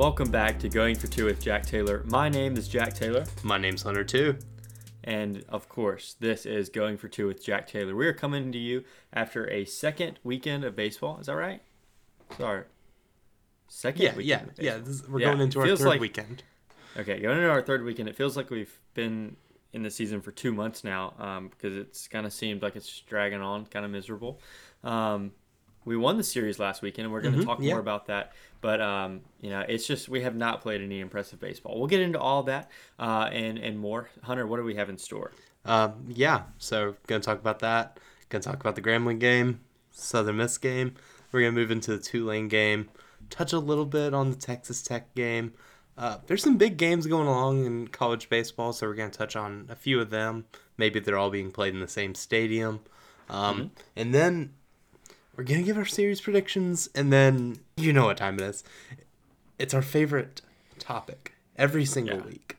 Welcome back to Going for Two with Jack Taylor. My name is Jack Taylor, My name's Hunter too. and of course, this is Going for Two with Jack Taylor. We are coming to you after a second weekend of baseball. Is that right? Sorry. Second Yeah, weekend yeah, yeah. This, we're Yeah, going into our third like- weekend. Okay, going into our third weekend, it feels like we've been in the season for two months now um, because it's kind of seemed like it's dragging on, kind of miserable. Um, we won the series last weekend, and we're going to Mhm, talk yeah. more about that. But um, you know, it's just we have not played any impressive baseball. We'll get into all that uh, and and more. Hunter, what do we have in store? Um, yeah, so gonna talk about that. Gonna talk about the Grambling game, Southern Miss game. We're gonna move into the Tulane game. Touch a little bit on the Texas Tech game. Uh, there's some big games going along in college baseball, so we're gonna touch on a few of them. Maybe they're all being played in the same stadium. Um, And then we're gonna give our series predictions, and then you know what time it is. It's our favorite topic every single Yeah. week.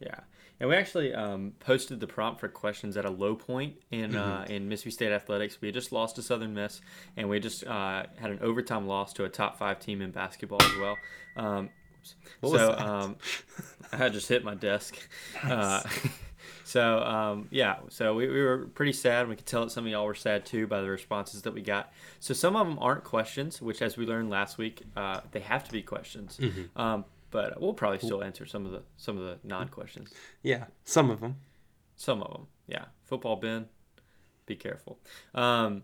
Yeah, and we actually um, posted the prompt for questions at a low point in uh, in Mississippi State athletics. We had just lost to Southern Miss, and we just uh, had an overtime loss to a top five team in basketball as well. Um, oops. What was so um, I had just hit my desk. Uh, so um, yeah, so we, we were pretty sad. We could tell that some of y'all were sad too by the responses that we got. So some of them aren't questions, which, as we learned last week, uh, they have to be questions. Mm-hmm. Um, but we'll probably still answer some of the some of the non questions. Yeah, some of them. Some of them, yeah. Football Ben, be careful. Um,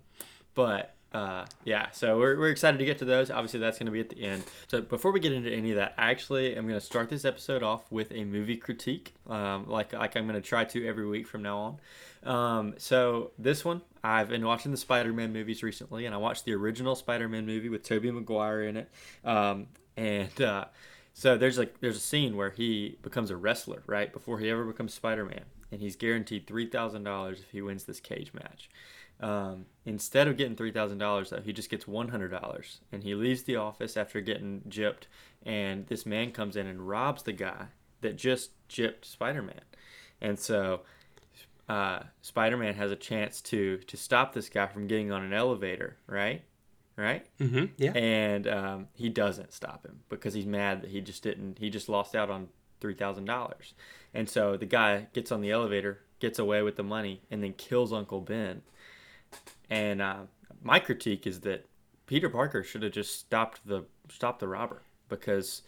but uh, yeah, so we're, we're excited to get to those. Obviously, that's going to be at the end. So before we get into any of that, actually, I'm going to start this episode off with a movie critique, um, like like I'm going to try to every week from now on. Um, so this one, I've been watching the Spider-Man movies recently, and I watched the original Spider-Man movie with Tobey Maguire in it, um, and. Uh, so there's like there's a scene where he becomes a wrestler right before he ever becomes Spider-Man, and he's guaranteed three thousand dollars if he wins this cage match. Um, instead of getting three thousand dollars though, he just gets one hundred dollars, and he leaves the office after getting gypped, and this man comes in and robs the guy that just gypped Spider-Man, and so uh, Spider-Man has a chance to to stop this guy from getting on an elevator, right? Right? Mm-hmm. Yeah. and um, he doesn't stop him because he's mad that he just didn't he just lost out on three thousand dollars and so the guy gets on the elevator gets away with the money and then kills uncle ben and uh, my critique is that peter parker should have just stopped the stopped the robber because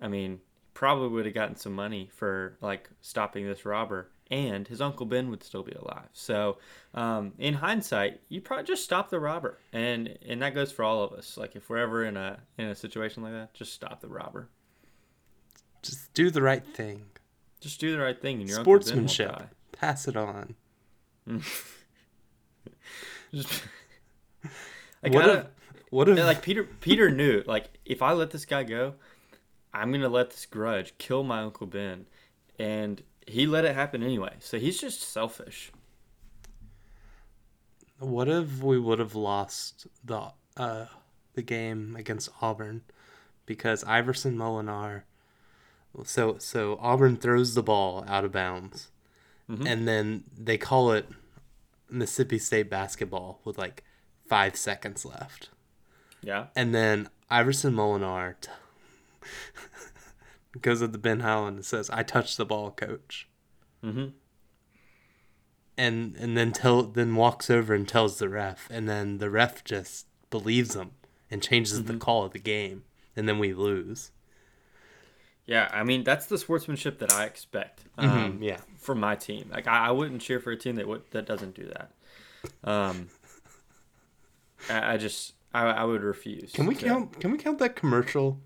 i mean probably would have gotten some money for like stopping this robber and his uncle ben would still be alive so um, in hindsight you probably just stop the robber and and that goes for all of us like if we're ever in a in a situation like that just stop the robber Just do the right thing. just do the right thing and your Uncle Ben won't Sportsmanship. Pass it on. Just, I what if? What if? Like Peter Peter knew like if I let this guy go, I'm gonna let this grudge kill my uncle Ben, and he let it happen anyway. So he's just selfish. what if we would have lost the uh the game against Auburn because Iverson Molinar. So so Auburn throws the ball out of bounds, Mhm. and then they call it Mississippi State basketball with like five seconds left. Yeah. And then Iverson Molinar t- goes up to Ben Howland and says, "I touched the ball, coach." Mm-hmm. And and then tell then walks over and tells the ref, and then the ref just believes him and changes the call of the game, and then we lose. Yeah, I mean that's the sportsmanship that I expect um, yeah. from my team. Like I, I wouldn't cheer for a team that would that doesn't do that. Um, I, I just I, I would refuse. Can we to- count? Can we count that commercial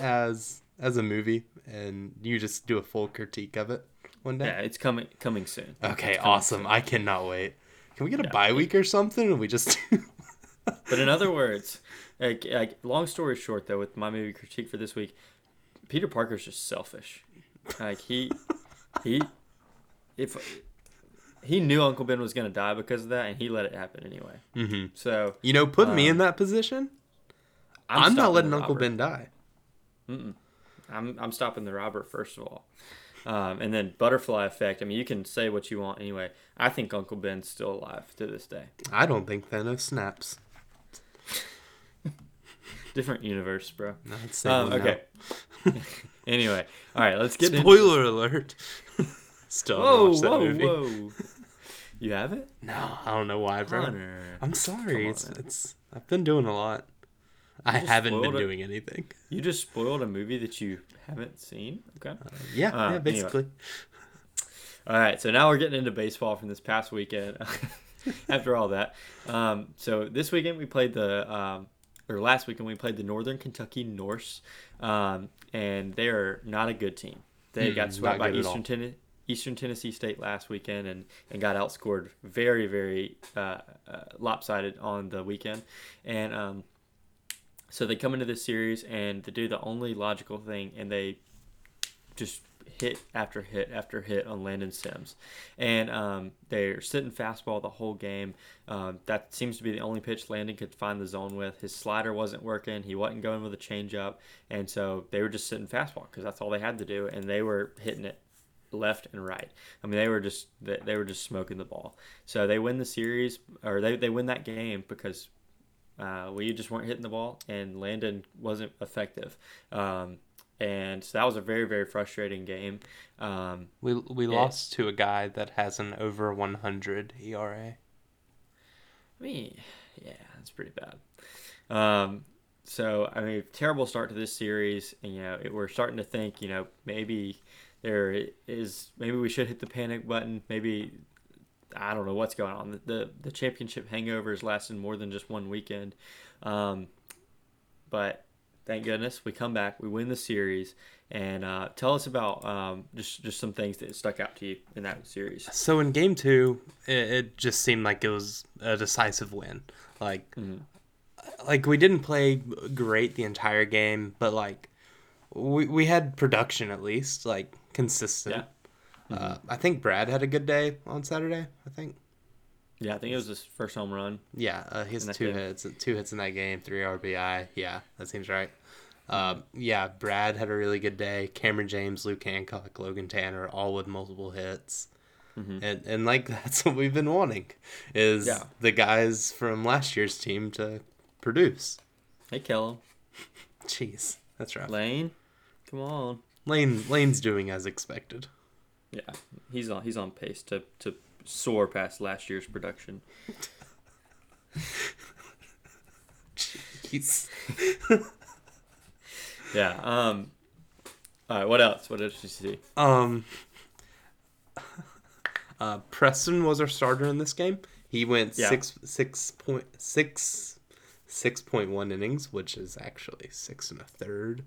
as as a movie, and you just do a full critique of it one day? Yeah, it's coming coming soon. Okay, coming awesome. soon. I cannot wait. Can we get a Yeah. bye week or something? And we just But in other words, like, like long story short, though, with my movie critique for this week, Peter Parker's just selfish. Like he, he, if he knew Uncle Ben was gonna die because of that, and he let it happen anyway. Mm-hmm. So you know put me Um, in that position. I'm, I'm, not letting Uncle. Ben die. I'm I'm stopping the robber first of all, um, and then butterfly effect. I mean, you can say what you want anyway. I think Uncle Ben's still alive to this day. I don't think Thanos snaps. Different universe, bro. No, it's the Um, okay. anyway, all right, let's get into Spoiler alert. Still Whoa, whoa, movie. whoa! You have it? No, I don't know why, bro. I'm sorry. On, it's it's. I've been doing a lot. I haven't been it. doing anything. You just spoiled a movie that you haven't seen. Okay. Yeah, Uh, yeah, anyway. basically. All right, so now we're getting into baseball from this past weekend. After all that, um, so this weekend we played the, um, or last weekend we played the Northern Kentucky Norse, um, and they are not a good team. They Mm, got swept by good at all. Eastern Tennessee. Eastern Tennessee State last weekend and, and got outscored very, very uh, uh, lopsided on the weekend. And um, so they come into this series and they do the only logical thing and they just hit after hit after hit on Landon Sims. And um, they're sitting fastball the whole game. Um, that seems to be the only pitch Landon could find the zone with. His slider wasn't working. He wasn't going with a changeup. And so they were just sitting fastball because that's all they had to do. And they were hitting it left and right. I mean, they were just they, were just smoking the ball. So they win the series or they, they win that game because uh, we just weren't hitting the ball and Landon wasn't effective. Um, and so that was a very very frustrating game. Um, We we lost to a guy that has an over 100 ERA. I mean, yeah, that's pretty bad. Um, so I mean, terrible start to this series, and you know, it, we're starting to think, you know, maybe there is, maybe we should hit the panic button. Maybe I don't know what's going on. The the, the championship hangover is lasting more than just one weekend, um, but thank goodness we come back, we win the series, and uh, tell us about um, just just some things that stuck out to you in that series. So in game two, it, it just seemed like it was a decisive win. Like, Mhm. like we didn't play great the entire game, but like we we had production at least, like consistent. Uh, I think Brad had a good day on Saturday. I think. Yeah, I think it was his first home run. Yeah, uh, he has In that two game. hits, two hits in that game, three RBI. Yeah, that seems right. Um, yeah, Brad had a really good day. Kamren James, Luke Hancock, Logan Tanner, all with multiple hits. Mhm. And and like that's what we've been wanting, is Yeah. the guys from last year's team to produce. Hey, Kellum. Jeez, that's rough. Lane, come on. Lane Lane's doing as expected. Yeah, he's on he's on pace to to soar past last year's production. He's Yeah. Um. All right. What else? What else did you see? um. Uh, Preston was our starter in this game. He went Yeah. six six point six six point one innings, which is actually six and a third.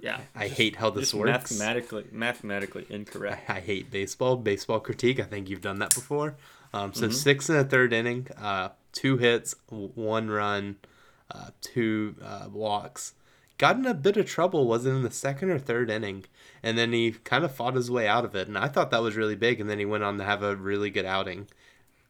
Yeah. I hate how this Just works. mathematically mathematically incorrect. I, I hate baseball. Baseball critique. I think you've done that before. Um, so Mhm. six in a third inning, uh, two hits, one run, uh, two uh, walks. Got in a bit of trouble. Was it in the second or third inning? And then he kind of fought his way out of it. And I thought that was really big. And then he went on to have a really good outing.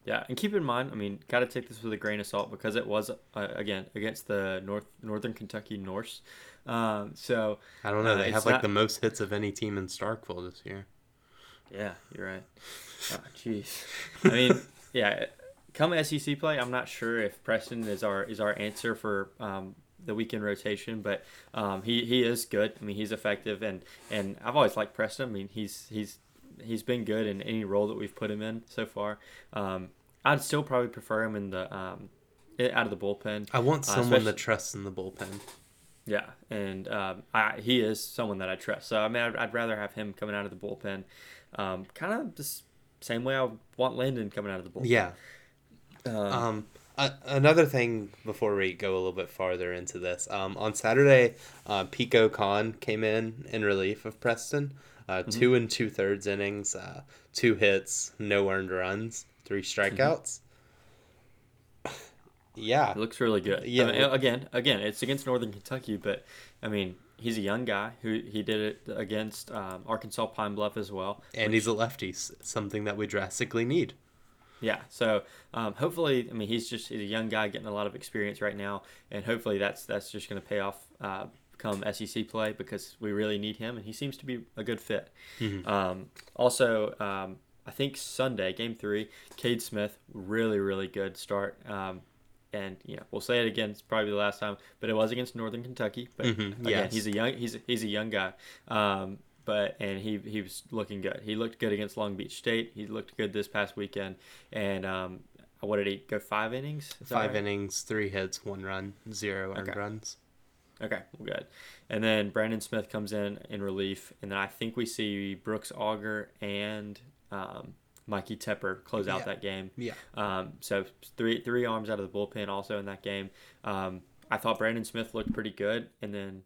Yeah, and keep in mind, I mean, got to take this with a grain of salt because it was uh, again against the North Northern Kentucky Norse. Um, so I don't know. Uh, they have like not- the most hits of any team in Starkville this year. yeah, you're right. Oh, Jeez, I mean, yeah, come SEC play, I'm not sure if Preston is our is our answer for um, the weekend rotation, but um, he he is good. I mean, he's effective, and and I've always liked Preston. I mean, he's he's he's been good in any role that we've put him in so far. Um, I'd still probably prefer him in the um, out of the bullpen. I want Uh, someone especially- that trusts in the bullpen. Yeah, and um, I, he is someone that I trust. So I mean, I'd, I'd rather have him coming out of the bullpen, um, kind of the same way I would want Landon coming out of the bullpen. Yeah. Um, Um, another thing before we go a little bit farther into this, um, on Saturday, uh, Pico Kohn came in in relief of Preston. Uh, Two and two thirds innings, uh, two hits, no earned runs, three strikeouts. Yeah, it looks really good. Yeah. I mean, again, again, it's against Northern Kentucky, but I mean, he's a young guy who he did it against um, Arkansas Pine Bluff as well. and he's a lefty, something that we drastically need. Yeah, so um, hopefully, I mean, he's just he's a young guy getting a lot of experience right now, and hopefully that's that's just going to pay off uh, come SEC play because we really need him, and he seems to be a good fit. Mhm. Um, also, um, I think Sunday, Game Three, Cade Smith, really really good start, um, and you know we'll say it again. It's probably the last time, but it was against Northern Kentucky. But Mhm, again, yes. he's a young he's a, he's a young guy. Um, but and he he was looking good. He looked good against Long Beach State. He looked good this past weekend. And um, what did he go five innings? Five right? innings, three hits, one run, zero earned Okay. runs. Okay, well, good. And then Brandon Smith comes in in relief, and then I think we see Brooks Auger and um, Mikey Tepper close out Yeah. that game. Yeah. Um, so three three arms out of the bullpen also in that game. Um, I thought Brandon Smith looked pretty good, and then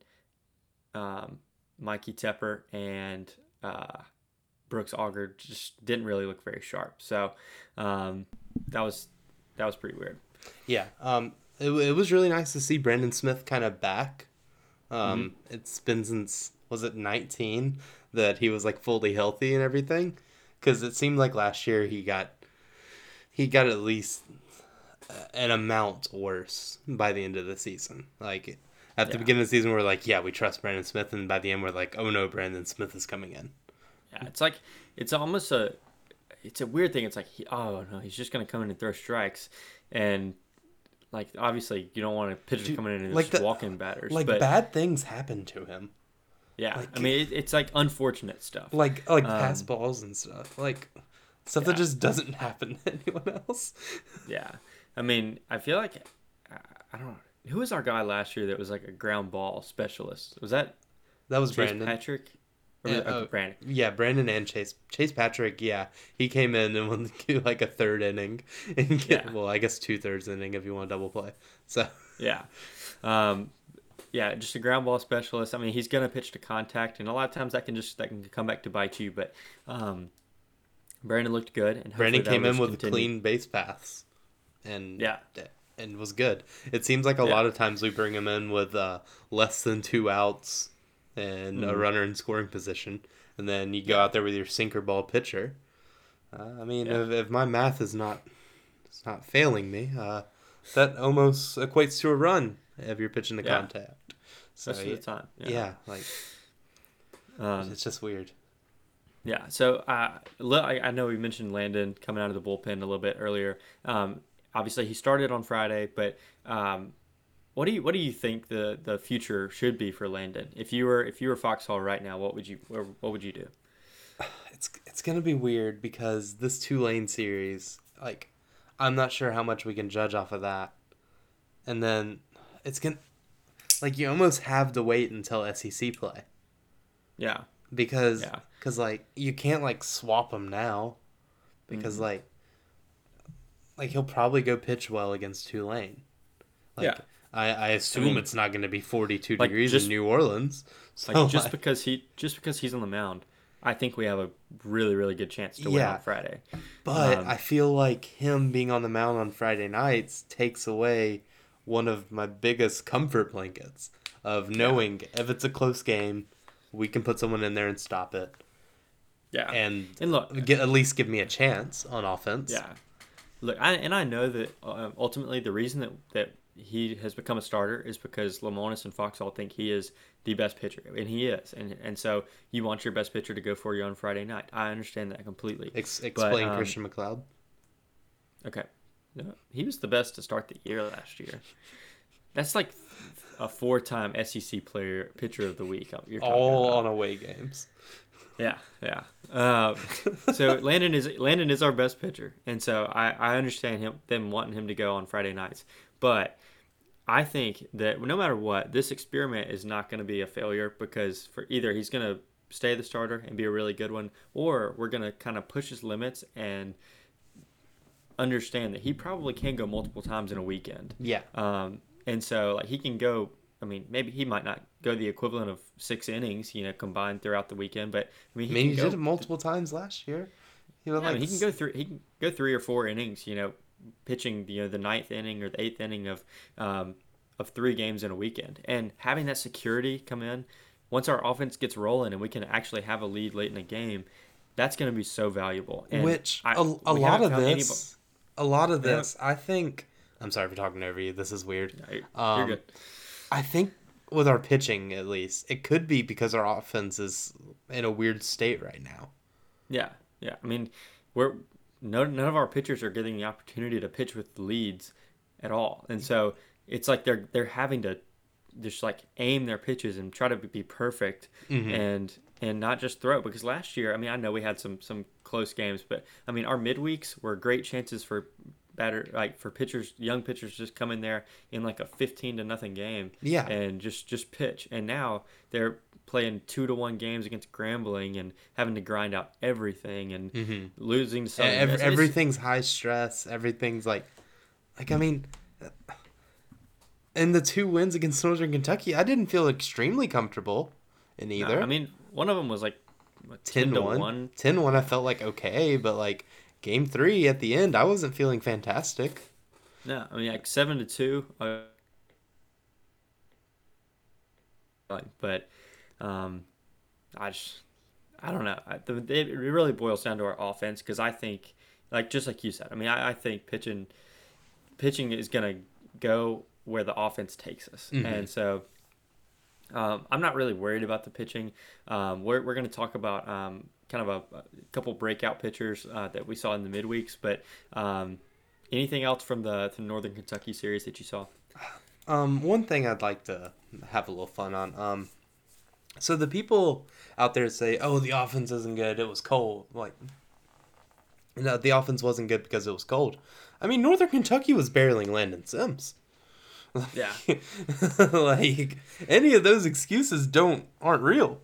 um, Mikey Tepper and uh, Brooks Auger just didn't really look very sharp. So um, that was that was pretty weird. Yeah. Um, it, it was really nice to see Brandon Smith kind of back. Um, Mm-hmm. It's been since, was it 19 that he was like fully healthy and everything? Because it seemed like last year he got, he got at least uh, an amount worse by the end of the season. Like at the Yeah. beginning of the season, we're like, yeah, we trust Brandon Smith. And by the end, we're like, oh no, Brandon Smith is coming in. Yeah, it's like it's almost a it's a weird thing. It's like he, oh no, he's just gonna come in and throw strikes, and like obviously you don't want a pitcher Dude, coming in and like just the- walking batters. Like but bad things happen to him. Yeah, like- I mean it, it's like unfortunate stuff. like like Um, pass balls and stuff like stuff that just doesn't happen to anyone else Yeah, I mean I feel like I, don't know who was our guy last year that was like a ground ball specialist. Was that that was Chase brandon Patrick? Or Yeah, was it- okay, oh, Brandon. yeah brandon and chase chase patrick yeah he came in and went like a third inning and Yeah. well i guess two thirds inning if you want to double play so Yeah. Um, yeah, just a ground ball specialist. I mean, he's going to pitch to contact, and a lot of times that can just that can come back to bite you. But um, Brandon looked good, and brandon came in with continue. clean base paths and Yeah. and was good it seems like a Yeah. lot of times we bring him in with uh, less than two outs and a Mhm. runner in scoring position and then you go out there with your sinker ball pitcher uh, i mean Yeah. if, if my math is not is not failing me uh, that almost equates to a run if you're pitching to Yeah. contact so most of yeah, the time. yeah like Um, it's just weird yeah. So uh, I know we mentioned Landon coming out of the bullpen a little bit earlier. Um, obviously, he started on Friday, but um, what do you what do you think the, the future should be for Landon? If you were if you were Foxhall right now, what would you what would you do? it's it's gonna be weird because this Tulane series, like, I'm not sure how much we can judge off of that, and then it's gonna, like, you almost have to wait until SEC play Yeah. because, Yeah. because like you can't like swap them now, because Mhm. like, like he'll probably go pitch well against Tulane. Like, Yeah. I, I assume mean, it's not going to be 42 like, degrees just- in New Orleans. So Like just like- because he just because he's on the mound, I think we have a really really good chance to win on Friday. But Um, I feel like him being on the mound on Friday nights takes away one of my biggest comfort blankets of knowing if it's a close game, we can put someone in there and stop it, Yeah. and And look, get at least give me a chance on offense. yeah. Look, I, and I know that uh, ultimately the reason that that he has become a starter is because Lemonis and Foxhall think he is the best pitcher, and he is, and and so you want your best pitcher to go for you on Friday night. I understand that completely. Ex- explain um, Christian MacLeod. Okay. No, he was the best to start the year last year. That's like a four-time SEC player pitcher of the week. You're All about. on away games. Yeah, yeah. Um, so Landon is Landon is our best pitcher, and so I, I understand him them wanting him to go on Friday nights, but I think that no matter what, this experiment is not going to be a failure because for either he's going to stay the starter and be a really good one, or we're going to kind of push his limits and understand that he probably can go multiple times in a weekend. Yeah. Um, and so like he can go. I mean, maybe he might not go the equivalent of six innings, you know, combined throughout the weekend. But I mean, I he mean, he can did it multiple times last year. He yeah, I mean, he can go through. He can go three or four innings. You know, pitching you know the ninth inning or the eighth inning of um, of three games in a weekend, and having that security come in once our offense gets rolling and we can actually have a lead late in the game. That's going to be so valuable. And Which I- a, a lot of this, a lot of We haven't- this, I think. I'm sorry for talking over you. This is weird. Yeah, you're- Um, you're good. I think with our pitching, at least, it could be because our offense is in a weird state right now. Yeah, yeah. I mean, we're no none of our pitchers are getting the opportunity to pitch with leads at all. And so it's like they're they're having to just like aim their pitches and try to be perfect Mm-hmm. and and not just throw it because last year I mean I know we had some some close games but I mean our midweeks were great chances for batter like for pitchers young pitchers just come in there in like a 15 to nothing game Yeah. and just just pitch and now they're playing two to one games against Grambling and having to grind out everything and mm-hmm. losing Southern Ev- Miss. Everything's high stress. Everything's like, like I mean, in the two wins against Northern Kentucky, I didn't feel extremely comfortable in no, either. I mean one of them was like what, 10 10 to 1. 1 10 1, I felt like okay, but like game three at the end, I wasn't feeling fantastic. No, I mean like seven to two. Uh, like, but um, I just I don't know. I, the, it really boils down to our offense because I think, like just like you said, I mean I, I think pitching pitching is gonna go where the offense takes us, Mhm. and so. Um, I'm not really worried about the pitching. Um, we're we're going to talk about um, kind of a, a couple breakout pitchers uh, that we saw in the midweeks, but um, anything else from the, the Northern Kentucky series that you saw? Um, one thing I'd like to have a little fun on. Um, so the people out there say, "Oh, the offense isn't good. It was cold." Like, no, the offense wasn't good because it was cold. I mean, Northern Kentucky was barreling Landon Sims. Yeah. like any of those excuses don't aren't real.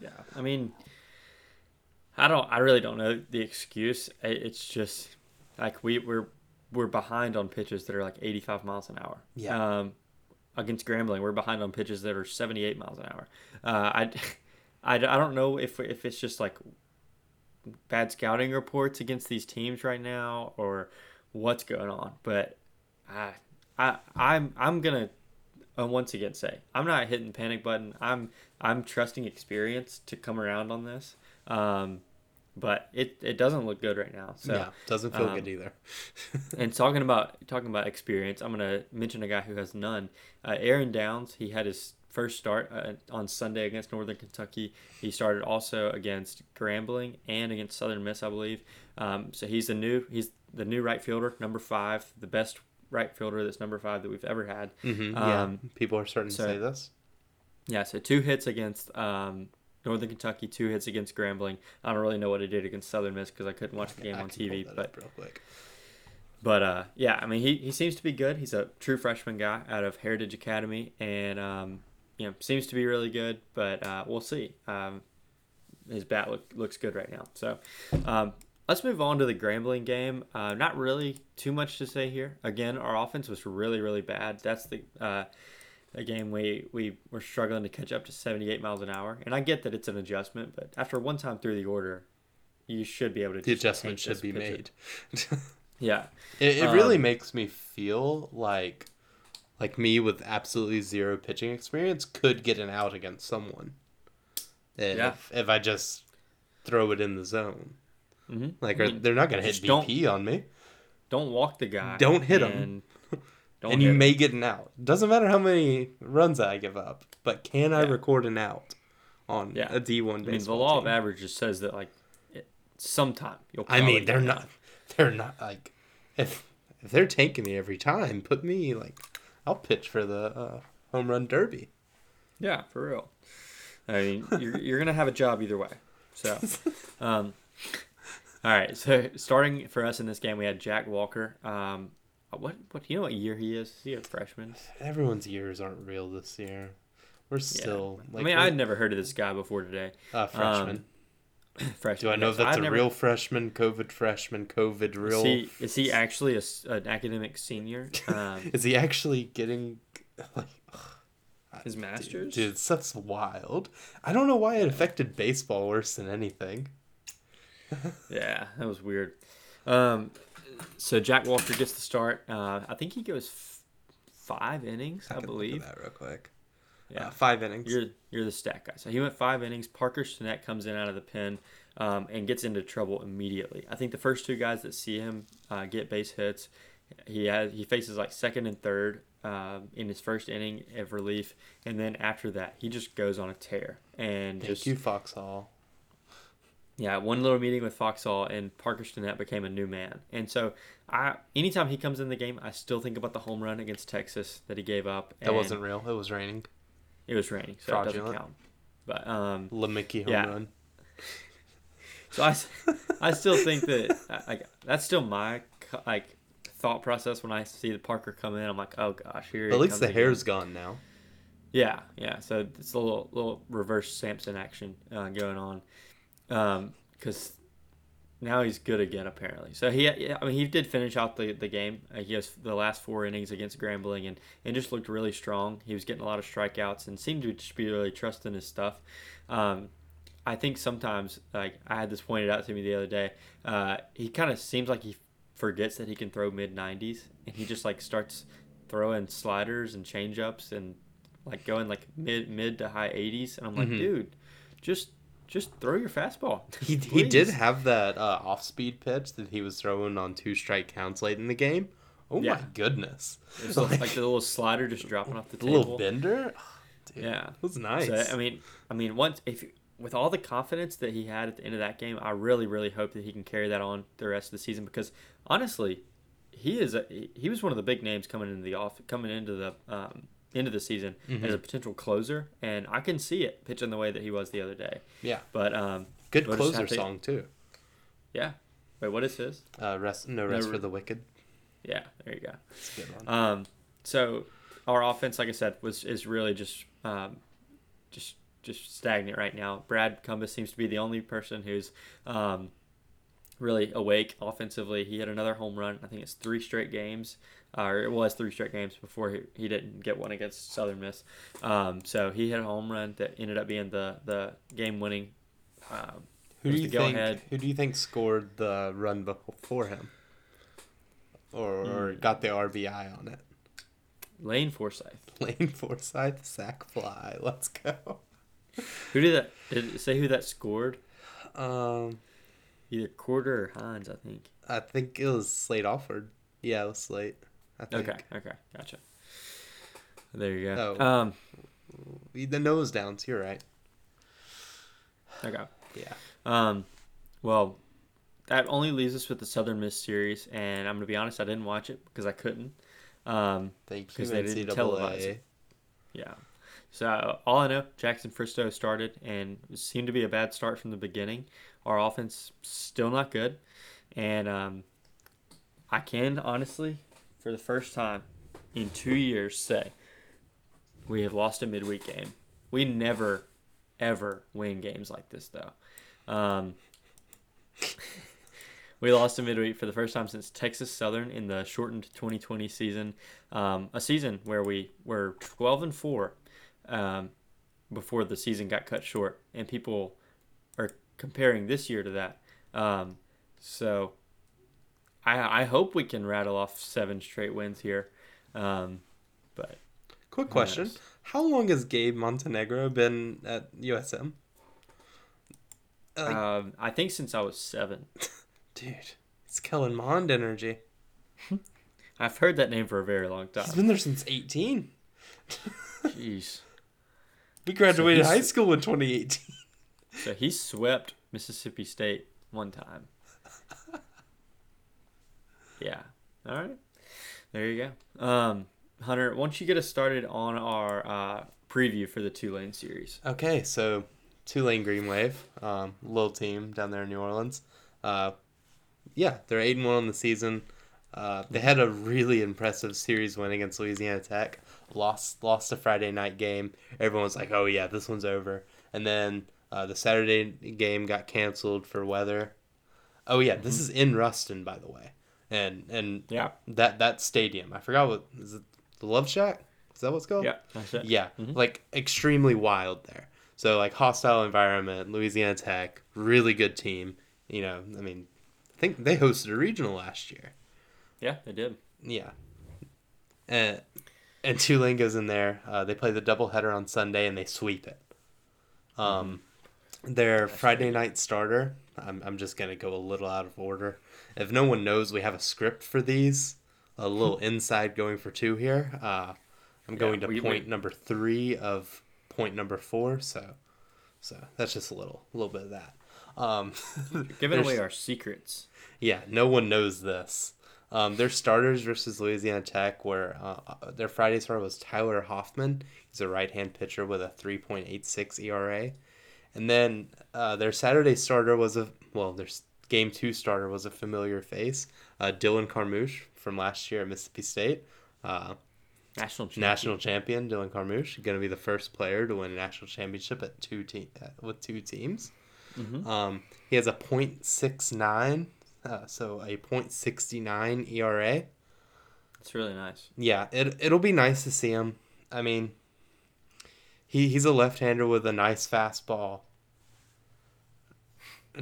Yeah, I mean, I don't. I really don't know the excuse. It's just like we we're we're behind on pitches that are like 85 miles an hour. Yeah. Um, against Grambling, we're behind on pitches that are 78 miles an hour. Uh, I, I, I don't know if if it's just like bad scouting reports against these teams right now or what's going on, but I I I'm I'm gonna uh, once again say I'm not hitting the panic button. I'm I'm trusting experience to come around on this. Um, but it, it doesn't look good right now. So yeah, doesn't feel um, good either. and talking about talking about experience, I'm gonna mention a guy who has none. Uh, Aaron Downs. He had his first start uh, on Sunday against Northern Kentucky. He started also against Grambling and against Southern Miss, I believe. Um, so he's the new he's the new right fielder, number five, the best right fielder that's number five that we've ever had. hmm um, yeah, people are starting so- to say this. Yeah, so two hits against um, Northern Kentucky, two hits against Grambling. I don't really know what he did against Southern Miss because I couldn't watch the game I on TV. But real quick. But uh, yeah, I mean, he, he seems to be good. He's a true freshman guy out of Heritage Academy, and um, you know seems to be really good. But uh, we'll see. Um, his bat look, looks good right now. So um, let's move on to the Grambling game. Uh, not really too much to say here. Again, our offense was really really bad. That's the uh, a game we we were struggling to catch up to 78 miles an hour. And I get that it's an adjustment, but after one time through the order, you should be able to. The adjustment should be made. Yeah. It, it really Um, makes me feel like like me with absolutely zero pitching experience could get an out against someone. If, Yeah. if I just throw it in the zone. Mm-hmm. Like are, they're not going to hit BP on me. Don't walk the guy. Don't hit him. and Don't and you him. may get an out. Doesn't matter how many runs I give up, but can I record an out on Yeah. a D1 I mean, the baseball law of team? averages says that like it, sometime you'll. I mean, they're not out. they're not like if if they're tanking me every time, put me like I'll pitch for the uh, home run derby. Yeah, for real. I mean, you're you're gonna have a job either way. So, um, all right. So starting for us in this game, we had Jack Walker. Um, what what do you know what year he is? Is he a freshman? Everyone's years aren't real this year. We're still I like mean, I'd never heard of this guy before today. uh, freshman. Freshman. Do I know yes. that's I'd a never- real freshman, COVID freshman, COVID real? Is he, is he actually a an academic senior? Um, Is he actually getting like his master's. Dude, that's wild. I don't know why it affected baseball worse than anything. Yeah, that was weird. Um, so Jack Walker gets the start. Uh, I think he goes f- five innings, I, at believe. that real quick. Yeah, Uh, five innings. you're you're the stat guy. So he went five innings. Parker Stinnett comes in out of the pen um, and gets into trouble immediately. I think the first two guys that see him uh, get base hits, he has he faces like second and third um, in his first inning of relief, and then after that he just goes on a tear and Thank just you, Foxhall. Yeah, one little meeting with Foxhall and Parker Stinnett became a new man. And so I anytime he comes in the game, I still think about the home run against Texas that he gave up. That wasn't real. It was raining. It was raining, so it doesn't count. But um, Lemicky home Yeah. run. so I, I still think that like that's still my like thought process when I see the Parker come in. I'm like, oh gosh, here. At least the again. hair's gone now. Yeah, yeah. So it's a little little reverse Samson action uh, going on, because now he's good again apparently. So he, I mean, he did finish out the the game. Uh, he has the last four innings against Grambling and and just looked really strong. He was getting a lot of strikeouts and seemed to just be really trusting his stuff. Um, I think sometimes, like I had this pointed out to me the other day, uh, he kind of seems like he forgets that he can throw mid 90s, and he just like starts throwing sliders and changeups and like going like mid mid to high 80s, and I'm like, Mhm. dude, just just throw your fastball. He, he did have that uh, off speed pitch that he was throwing on two strike counts late in the game. Oh my Yeah. goodness. It's like, like the little slider just dropping off the The table. little bender? Dude, Yeah. That was nice. So I mean, I mean, once if with all the confidence that he had at the end of that game, I really, really hope that he can carry that on the rest of the season because honestly, he is a, he was one of the big names coming into the off coming into the um, into the season Mm-hmm. as a potential closer, and I can see it pitching the way that he was the other day. yeah. But um, Good we'll closer to- song, too. yeah. Wait, what is his? Uh, rest, no rest No- for the wicked. Yeah, there you go. It's a good one. Um, so our offense, like I said, was is really just um, just just stagnant right now. Brad Cumbus seems to be the only person who's um, really awake offensively. He had another home run. I think it's three straight games, or it was three straight games before he, he didn't get one against Southern Miss. Um, so he had a home run that ended up being the the game winning. Um, Who do you think? go-ahead. Who do you think scored the run before him, or, or Hmm. got the RBI on it? Lane Forsythe. Lane Forsythe, sack fly. Let's go. Who did that? Did it say who that scored? Um, Either Quarter or Hines, I think. I think it was Slate Alford. Yeah, it was Slate. Okay, okay, gotcha. There you go. Oh. Um, The nose downs. You're right. okay. Yeah. Um, well, that only leaves us with the Southern Miss series, and I'm gonna be honest, I didn't watch it because I couldn't. Um, Thank you, Because they didn't televise it. yeah. So all I know, Jackson Fristoe started, and seemed to be a bad start from the beginning. Our offense still not good, and um, I can honestly, for the first time in two years, say we have lost a midweek game. We never, ever win games like this, though. Um, we lost a midweek for the first time since Texas Southern in the shortened 2020 season, um, a season where we were 12 and four um, before the season got cut short, and people are comparing this year to that. Um, so I, I hope we can rattle off seven straight wins here. Um, but Quick question? How long has Gabe Montenegro been at USM? Like, um, I think since I was seven, dude, it's Kellen Mond energy. I've heard that name for a very long time. He's been there since 18. Jeez. We graduated he's- high school in 2018. So he swept Mississippi State one time. Yeah. All right. There you go. Um, Hunter, once you get us started on our uh, preview for the Tulane series. Okay, so Tulane Green Wave, um, little team down there in New Orleans. Uh, yeah, they're eight and one on the season. Uh, they had a really impressive series win against Louisiana Tech. Lost lost a Friday night game. Everyone was like, "Oh yeah, this one's over." And then uh, the Saturday game got canceled for weather. Oh yeah, this is in Ruston, by the way, and and Yeah. that that stadium. I forgot what is it. The Love Shack. Is that what's it's called? Yeah. Yeah, Mhm. like extremely wild there. So like hostile environment, Louisiana Tech, really good team. You know, I mean, I think they hosted a regional last year. Yeah, they did. Yeah, and and Tulane goes in there. Uh, they play the doubleheader on Sunday and they sweep it. Um, their Friday night starter. I'm I'm just gonna go a little out of order. If no one knows, we have a script for these. A little inside going for two here. Uh, I'm Yeah, going to we- we- point number three of point number four. So, so that's just a little, a little bit of that. Um, Giving away our secrets. Yeah, no one knows this. Um, their starters versus Louisiana Tech where uh, their Friday starter was Tyler Hoffman. He's a right-hand pitcher with a 3.86 ERA, and then uh, their Saturday starter was a well, their s- game two starter was a familiar face, uh, Dylan Carmouche from last year at Mississippi State. Uh, National champion. national champion Dylan Carmouche going to be the first player to win a national championship at two te- uh, with two teams. Mhm. Um, he has a .69, uh, so a .69 ERA. It's really nice. Yeah, it it'll be nice to see him. I mean, he he's a left-hander with a nice fastball.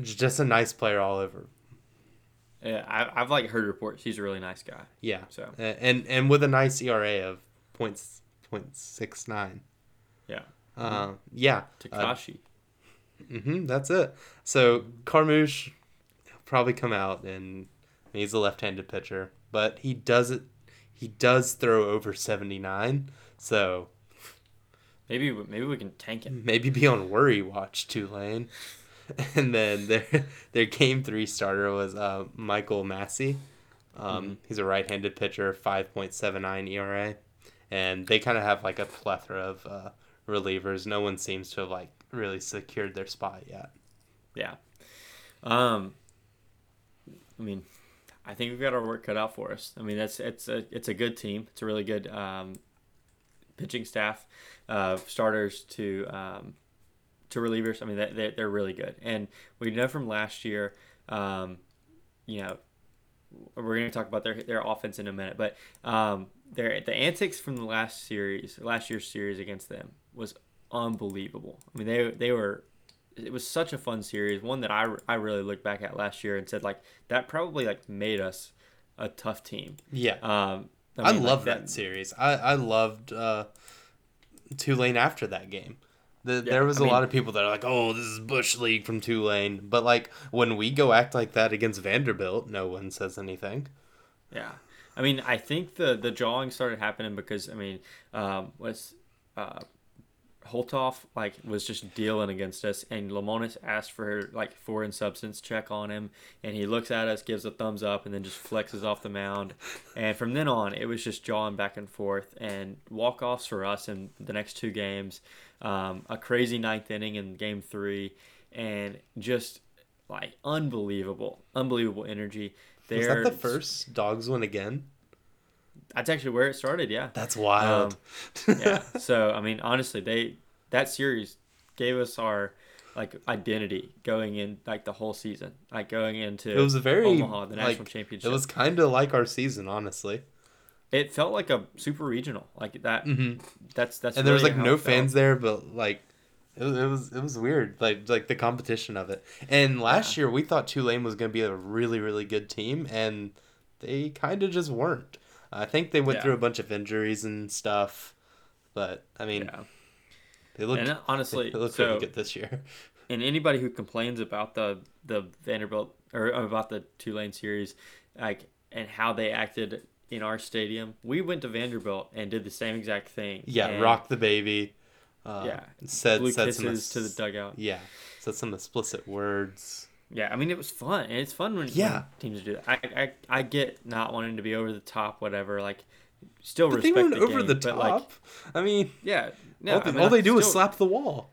Just a nice player all over. Yeah, I, I've like heard reports. He's a really nice guy. Yeah, So and and with a nice ERA of points point six nine. yeah, Uh, yeah. Uh, Takashi. hmm that's it. So Carmouche probably come out and he's a left-handed pitcher, but he does it. He does throw over seventy nine, so maybe maybe we can tank him. maybe be on worry watch Tulane. And then their their game three starter was uh, Michael Massey. Um, He's a right-handed pitcher, five point seven nine ERA, and they kind of have like a plethora of uh, relievers. No one seems to have like really secured their spot yet. Yeah. Um. I mean, I think we've got our work cut out for us. I mean, that's it's a it's a good team. It's a really good um, pitching staff, uh, starters to um, to relievers. I mean, they they're, really good, and we know from last year. Um, you know, we're going to talk about their their offense in a minute, but um, their the antics from the last series, last year's series against them was unbelievable. I mean, they they were it was such a fun series, one that I, I really looked back at last year and said like that probably like made us a tough team. Yeah, Um, I, mean, like, love that, series. I I loved uh, Tulane after that game. The, Yeah, there was I a mean- lot of people that are like, "Oh, this is Bush League from Tulane," but like when we go act like that against Vanderbilt, no one says anything. Yeah, I mean, I think the the jawing started happening because I mean, um, was uh, Olthoff like was just dealing against us, and Lemonis asked for like foreign substance check on him, and he looks at us, gives a thumbs up, and then just flexes off the mound, and from then on, it was just jawing back and forth, and walk offs for us in the next two games, um, a crazy ninth inning in game three, and just like unbelievable, unbelievable energy. Was They're- that the first dogs win again? That's actually where it started. Yeah. That's wild. yeah. So I mean, honestly, they that series gave us our like identity going in like the whole season, like going into it was a very Omaha, the national like, championship. It was kind of like our season, honestly. It felt like a super regional, like that. Mhm. That's that's. and there was like no fans there, but like it was, it was it was weird, like like the competition of it. And last year we thought Tulane was going to be a really really good team, and they kind of just weren't. I think they went Yeah. through a bunch of injuries and stuff, but I mean Yeah. they looked And honestly, they looked so really good this year. and anybody who complains about the the Vanderbilt or about the Tulane series, like and how they acted in our stadium, we went to Vanderbilt and did the same exact thing. Yeah, rock the baby. Uh, Yeah. said said some to the dugout. Yeah, said some explicit words. Yeah, I mean it was fun, and it's fun when, Yeah. when teams do that. I, I I get not wanting to be over the top, whatever. Like, still But they respect weren't the over game, the but top. like, I mean, yeah, no, all, I they, mean, all they do is slap the wall.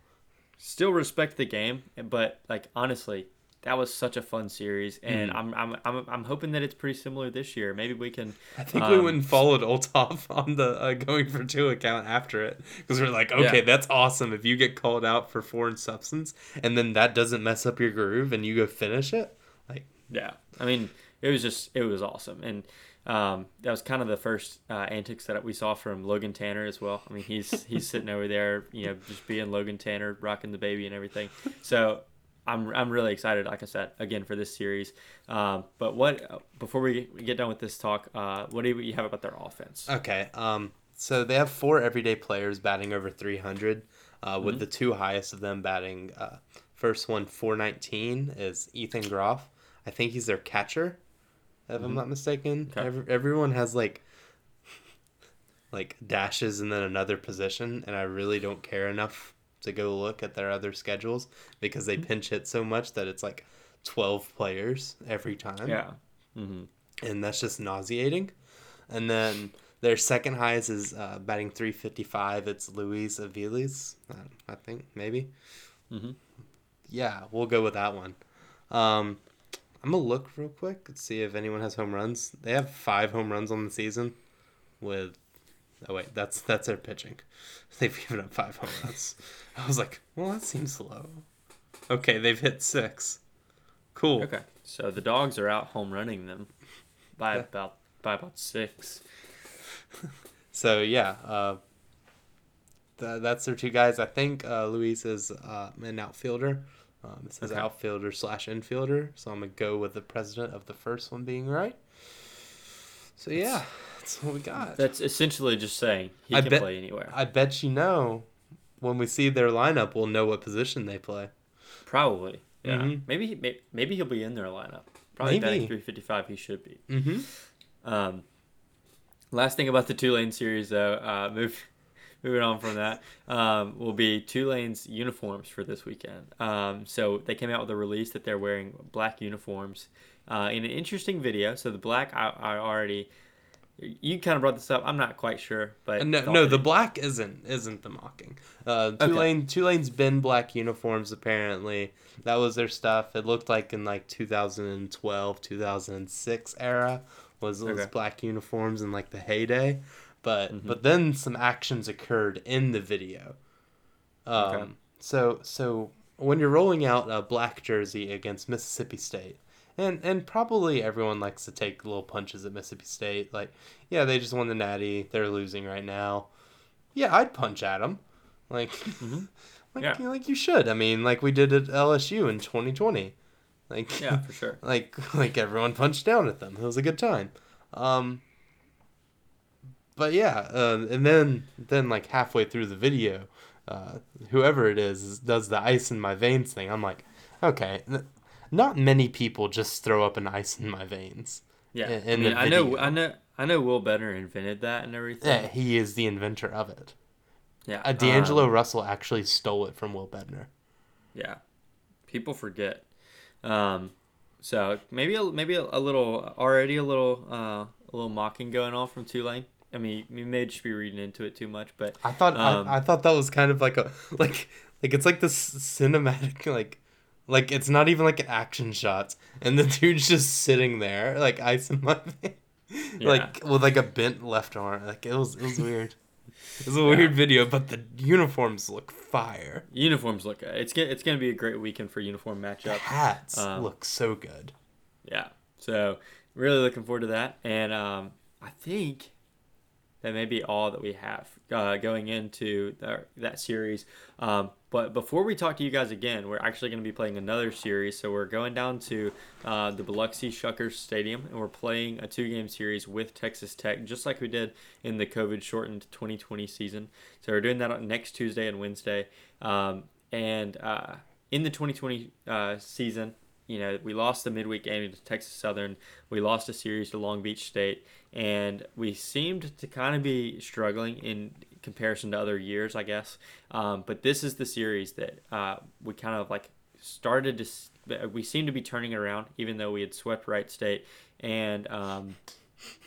Still respect the game, but like honestly, that was such a fun series, and Mm. I'm, I'm I'm I'm hoping that it's pretty similar this year. Maybe we can. I think we Um, went and followed Olthoff on the uh, going for two account after it because we're like, okay, Yeah. that's awesome. If you get called out for foreign substance and then that doesn't mess up your groove and you go finish it, like, Yeah, I mean, it was just it was awesome, and um, that was kind of the first uh, antics that we saw from Logan Tanner as well. I mean, he's he's sitting over there, you know, just being Logan Tanner, rocking the baby and everything. So I'm I'm really excited, like I said, again for this series. Um, but what before we get done with this talk, uh, what do you have about their offense? okay. Um, so they have four everyday players batting over 300, uh, with the two highest of them batting. Uh, first one, 419, is Ethan Groff. I think he's their catcher, if I'm not mistaken. Okay. Every, everyone has like like dashes and then another position, and I really don't care enough to go look at their other schedules because they pinch hit so much that it's like 12 players every time. Yeah. Mm-hmm. And that's just nauseating. And then their second highest is uh, batting 355. It's Luis Aviles, uh, I think, maybe. Mm-hmm. Yeah, we'll go with that one. Um, I'm going to look real quick and see if anyone has home runs. They have five home runs on the season with. Oh, wait, that's that's their pitching. They've given up five home runs. I was like, well, that seems low. Okay, they've hit six. Cool. Okay. So the dogs are out home running them by Yeah. about by about six. So yeah, uh, th- that's their two guys. I think uh, Luis is uh, an outfielder. Um, it says Okay. outfielder slash infielder, so I'm gonna go with the president of the first one being right. So yeah, that's what we got. That's essentially just saying he I can bet- play anywhere. I bet you know when we see their lineup, we'll know what position they play. Probably. Yeah. Mhm. Maybe he may, maybe he'll be in their lineup. Probably Maybe. batting 355. He should be. Mm-hmm. Um, last thing about the Tulane series, though, uh, move, moving on from that, um, will be Tulane's uniforms for this weekend. Um, so they came out with a release that they're wearing black uniforms uh, in an interesting video. So the black, I, I already, you kind of brought this up. I'm not quite sure, but No, no, the black isn't isn't the mocking. Uh, Tulane Tulane's been black uniforms apparently. That was their stuff. It looked like in like 2012, 2006 era was was Okay. black uniforms in like the heyday, but Mhm. but then some actions occurred in the video. Um, Okay. so so when you're rolling out a black jersey against Mississippi State. And, and probably everyone likes to take little punches at Mississippi State. Like, yeah, they just won the Natty. They're losing right now. Yeah, I'd punch at them. Like, Mhm. like, Yeah. like you should. I mean, like we did at LSU in 2020. Like, yeah, for sure. like like everyone punched down at them. It was a good time. Um, but yeah, uh, and then then like halfway through the video, uh, whoever it is does the ice in my veins thing. I'm like, okay, not many people just throw up an ice in my veins. Yeah, in- I mean, I know. I know, I know. Will Bednar invented that and everything. Yeah, he is the inventor of it. Yeah, Uh, D'Angelo um, Russell actually stole it from Will Bednar. Yeah, people forget. Um, so maybe a, maybe a, a little already a little uh, a little mocking going on from Tulane. I mean, you may just be reading into it too much, but I thought Um, I, I thought that was kind of like a like like it's like this cinematic like like it's not even like an action shot and the dude's just sitting there like ice in my vein. Yeah. like with like a bent left arm like it was it was weird it was a Yeah. weird video but the uniforms look fire uniforms look. It's gonna it's gonna be a great weekend for uniform the matchup. hats Um, look so good Yeah, so really looking forward to that, and um, I think that may be all that we have uh, going into the, that series. Um, but before we talk to you guys again, we're actually going to be playing another series. So we're going down to uh, the Biloxi Shuckers Stadium, and we're playing a two-game series with Texas Tech, just like we did in the COVID-shortened 2020 season. So we're doing that on next Tuesday and Wednesday. Um, and uh, in the 2020 uh, season, you know, we lost the midweek game to Texas Southern. We lost a series to Long Beach State, and we seemed to kind of be struggling in comparison to other years, I guess. Um, but this is the series that uh, we kind of like started to. We seem to be turning it around, even though we had swept Wright State, and um,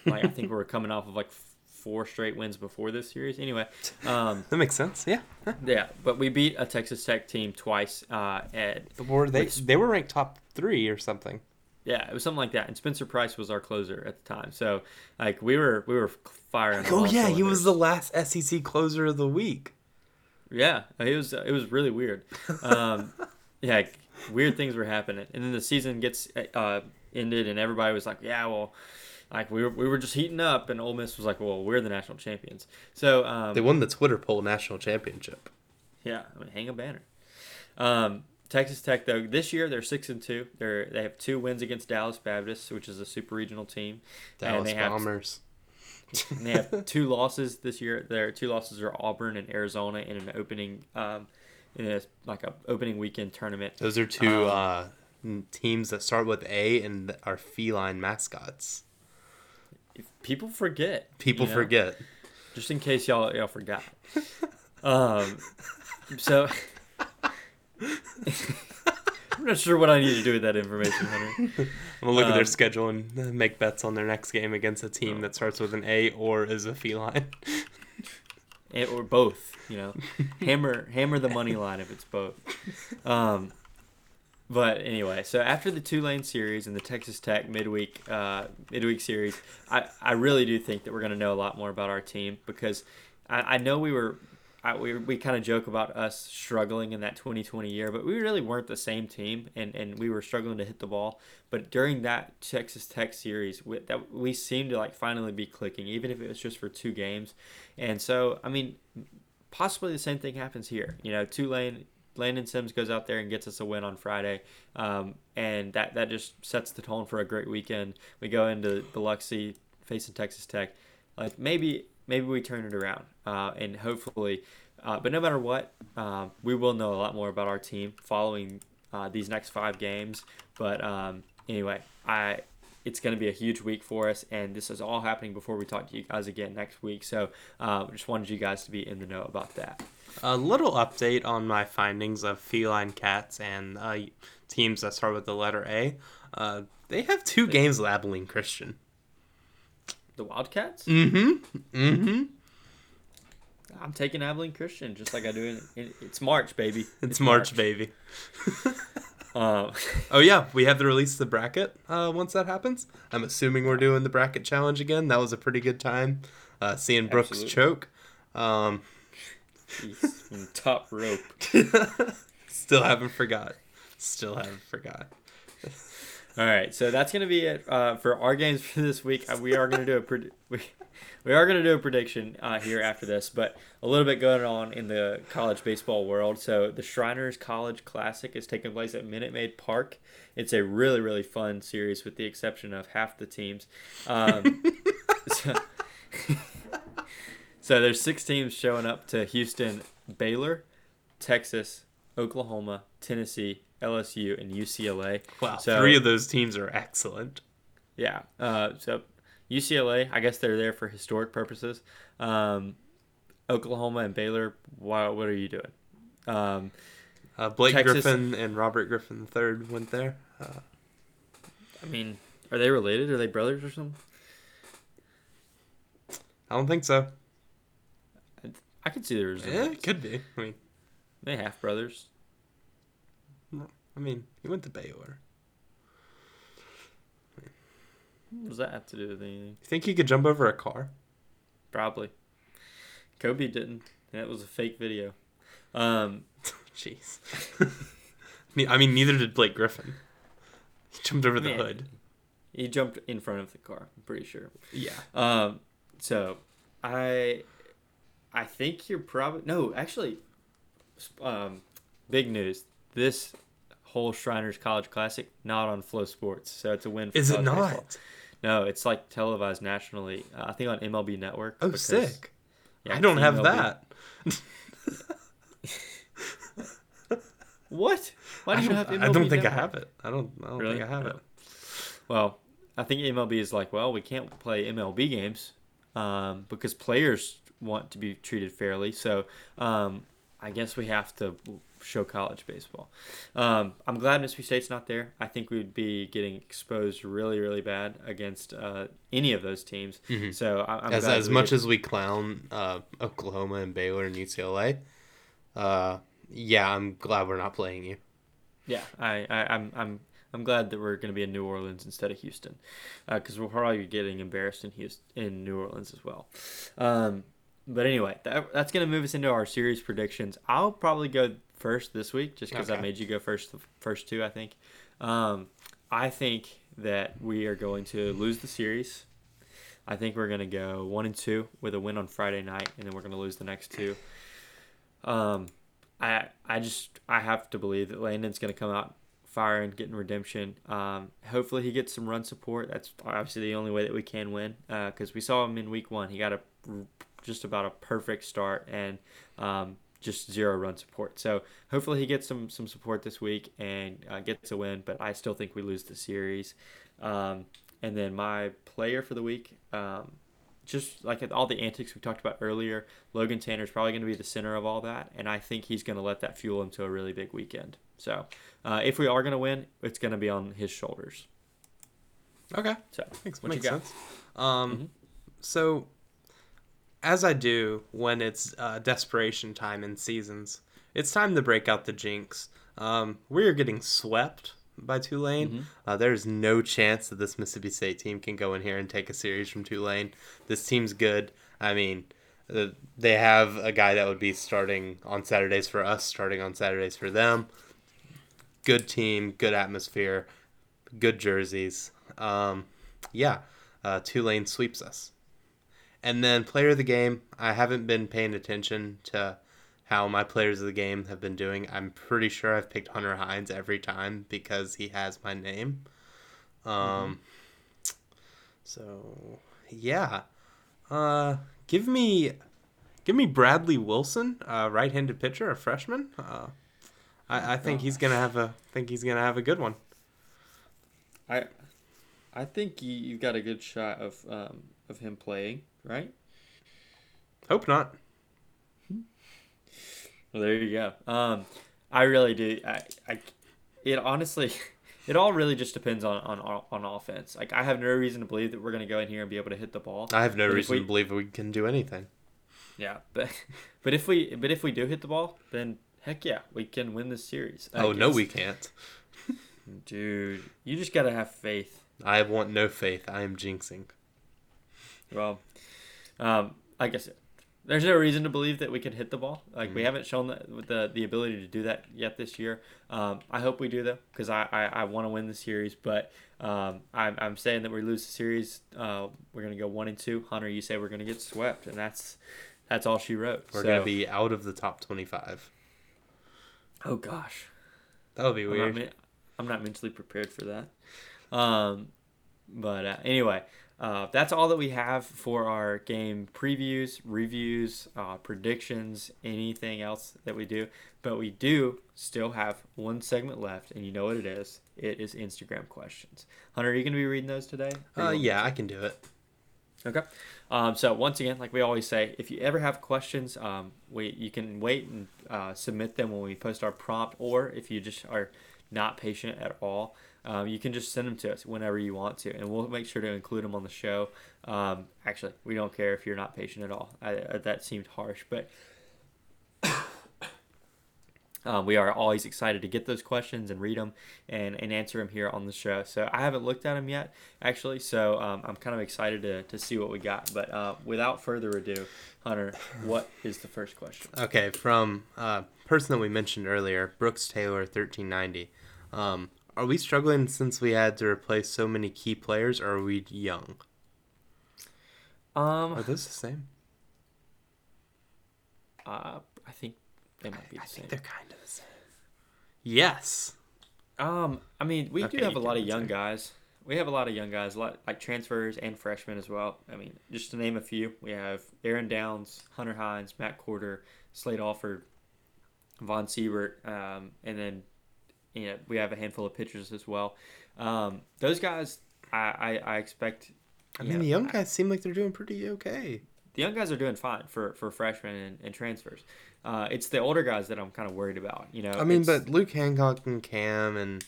like I think we were coming off of like four straight wins before this series. Anyway, um, that makes sense yeah yeah, but we beat a Texas Tech team twice uh, at were they Which- they were ranked top three or something Yeah, it was something like that. And Spencer Price was our closer at the time. So like we were we were firing. on oh all yeah he was the last sec closer of the week yeah. It was it was really weird. Um, yeah, like, weird things were happening, and then the season gets uh, ended, and everybody was like, yeah, well. Like we were, we were just heating up, and Ole Miss was like, "Well, we're the national champions." So um, they won the twitter poll national championship Yeah, I mean, hang a banner. Um, Texas Tech though this year they're six and two. They're they have two wins against Dallas Baptist, which is a super regional team. dallas and they have bombers and they have two losses this year. Their two losses are Auburn and Arizona in an opening um, in a like a opening weekend tournament. Those are two Um, uh, teams that start with A and are feline mascots. If people forget. People you know? forget. just in case y'all y'all forgot. um, so I'm not sure what I need to do with that information, Henry. I'm gonna look at their Um, schedule and uh, make bets on their next game against a team that starts with an A or is a feline. It, or both, you know. hammer hammer the money line if it's both. Um, but anyway, so after the Tulane series and the Texas Tech midweek uh, midweek series, I, I really do think that we're going to know a lot more about our team because I, I know we were I, we, we kind of joke about us struggling in that 2020 year, but we really weren't the same team, and, and we were struggling to hit the ball. But during that Texas Tech series, we, that we seemed to like finally be clicking, even if it was just for two games. And so, I mean, possibly the same thing happens here. You know, Tulane, Landon Sims goes out there and gets us a win on Friday, um, and that that just sets the tone for a great weekend. We go into Biloxi facing Texas Tech, like maybe maybe we turn it around, uh, and hopefully. Uh, but no matter what, um, we will know a lot more about our team following uh, these next five games. But um, anyway, I it's going to be a huge week for us, and this is all happening before we talk to you guys again next week. So, uh, just wanted you guys to be in the know about that. A little update on my findings of feline cats and uh, teams that start with the letter A. Uh, they have two games Abilene Christian. The Wildcats. Mm-hmm. Mm-hmm. I'm taking Abilene Christian just like I do in, in it's March, baby. It's, March, baby. Um, Oh yeah, we have to release the bracket uh, once that happens. I'm assuming we're doing the bracket challenge again. That was a pretty good time. Uh, seeing Brooks Absolutely. choke. Um, jeez, top rope. still haven't forgot. Still haven't forgot. All right, so that's gonna be it uh, for our games for this week. Uh, we are gonna do a pred- we, we are gonna do a prediction uh, here after this, but a little bit going on in the college baseball world. So the Shriners College Classic is taking place at Minute Maid Park. It's a really really fun series, with the exception of half the teams. Um, so, so there's six teams showing up to Houston, Baylor, Texas, Oklahoma, Tennessee, LSU, and UCLA. Wow, So- three of those teams are excellent. Yeah. Uh, so UCLA, I guess they're there for historic purposes. Um, Oklahoma and Baylor, wow, what are you doing? Um, Uh, Blake Texas- Griffin and Robert Griffin III went there. Uh, I mean, are they related? Are they brothers or something? I don't think so. I could see the Yeah, resemblance. it could be. I mean, They half brothers. I mean, he went to Baylor. What does that have to do with anything? You think he could jump over a car? Probably. Kobe didn't. That was a fake video. Um, Jeez. I mean, neither did Blake Griffin. He jumped over the hood. he jumped in front of the car. I'm pretty sure. Yeah. Um, so I, I think you're probably no. Actually, um, big news. This whole Shriners College Classic not on FloSports, so it's a win. For Is it not? baseball. No, it's like televised nationally. Uh, I think on MLB Network. Oh, because- sick. yeah, I don't have MLB that. What? Why do you have MLB I don't think I have it. I don't. I don't Really? think I have it. Well, I think MLB is like, well, we can't play MLB games um, because players want to be treated fairly. So um, I guess we have to show college baseball. Um, I'm glad Mississippi State's not there. I think we'd be getting exposed really, really bad against uh, any of those teams. Mhm. So I, I'm as as much get- as we clown uh, Oklahoma and Baylor and UCLA, uh, yeah, I'm glad we're not playing you. Yeah, I, I I'm I'm I'm glad that we're going to be in New Orleans instead of Houston, because we'll probably be getting embarrassed in Houston in New Orleans as well. Um, but anyway, that, that's going to move us into our series predictions. I'll probably go first this week, just because I made you go first the first two. I think. Um, I think that we are going to lose the series. I think we're going to go one and two with a win on Friday night, and then we're going to lose the next two. Um, I I just I have to believe that Landon's going to come out firing, getting redemption. Um, hopefully he gets some run support. That's obviously the only way that we can win because we saw him in week one. He got a just about a perfect start and um, just zero run support. So hopefully he gets some some support this week and uh, gets a win. But I still think we lose the series. Um, and then my player for the week, um, just like all the antics we talked about earlier, Logan Tanner is probably going to be the center of all that, and I think he's going to let that fuel him to a really big weekend. So, uh, if we are going to win, it's going to be on his shoulders. Okay. So, Makes, what you makes sense. Um, Mhm. so as I do when it's uh, desperation time in seasons, it's time to break out the jinx. Um, we are getting swept by Tulane. Mhm. Uh, there's no chance that this Mississippi State team can go in here and take a series from Tulane. This team's good. I mean, uh, they have a guy that would be starting on Saturdays for us, starting on Saturdays for them. Good team, good atmosphere, good jerseys. Um, yeah, uh, Tulane sweeps us. And then player of the game, I haven't been paying attention to how my players of the game have been doing. I'm pretty sure I've picked Hunter Hines every time because he has my name. Um, so yeah, uh, give me, give me Bradley Wilson, uh, right-handed pitcher, a freshman. Uh, I, I think he's gonna have a think he's gonna have a good one. I, I think you, you've got a good shot of um, of him playing, right? Hope not. Well, there you go. Um, I really do. I, I, it honestly, it all really just depends on on on offense. Like I have no reason to believe that we're gonna go in here and be able to hit the ball. I have no But reason we- to believe we can do anything. Yeah, but but if we but if we do hit the ball, then heck yeah, we can win this series. I oh no, we can't. dude, you just gotta have faith. I want no faith. I am jinxing. Well, um, like I said, there's no reason to believe that we can hit the ball. Like we haven't shown the, the the ability to do that yet this year. Um, I hope we do though, because I, I, I want to win the series. But um, I'm, I'm saying that we lose the series. Uh, we're gonna go one and two. Hunter, you say we're gonna get swept, and that's that's all she wrote. We're So- gonna be out of the top twenty-five. Oh gosh. That would be I'm not, weird. I'm not mentally prepared for that. Um, but uh, anyway, uh, that's all that we have for our game previews, reviews, uh, predictions, anything else that we do. But we do still have one segment left, and you know what it is. It is Instagram questions. Hunter, are you going to be reading those today? Uh, yeah, I can do it. Okay. Um, so once again, like we always say, if you ever have questions, um, we you can wait and uh, submit them when we post our prompt, or if you just are not patient at all, um, you can just send them to us whenever you want to, and we'll make sure to include them on the show. Um, actually, we don't care if you're not patient at all. I, I, that seemed harsh, but um, we are always excited to get those questions and read them and, and answer them here on the show. So I haven't looked at them yet, actually. So um, I'm kind of excited to, to see what we got. But uh, without further ado, Hunter, what is the first question? Okay, from a person that we mentioned earlier, Brooks Taylor, thirteen ninety. Um, are we struggling since we had to replace so many key players, or are we young? Are Um, those the same? uh, I think they might be the same. I same. think they're kind of the same. Yes. Um, I mean, we Okay, do have you a lot of young guys. We have a lot of young guys, a lot like transfers and freshmen as well. I mean, just to name a few, we have Aaron Downs, Hunter Hines, Matt Quarter, Slade Alford, Von Siebert, um, and then you know we have a handful of pitchers as well. Um, those guys, I, I, I expect. I mean, know, the young guys seem like they're doing pretty okay. the young guys are doing fine for, for freshmen and, and transfers. Uh, it's the older guys that I'm kind of worried about. You know, I mean, but Luke Hancock and Cam and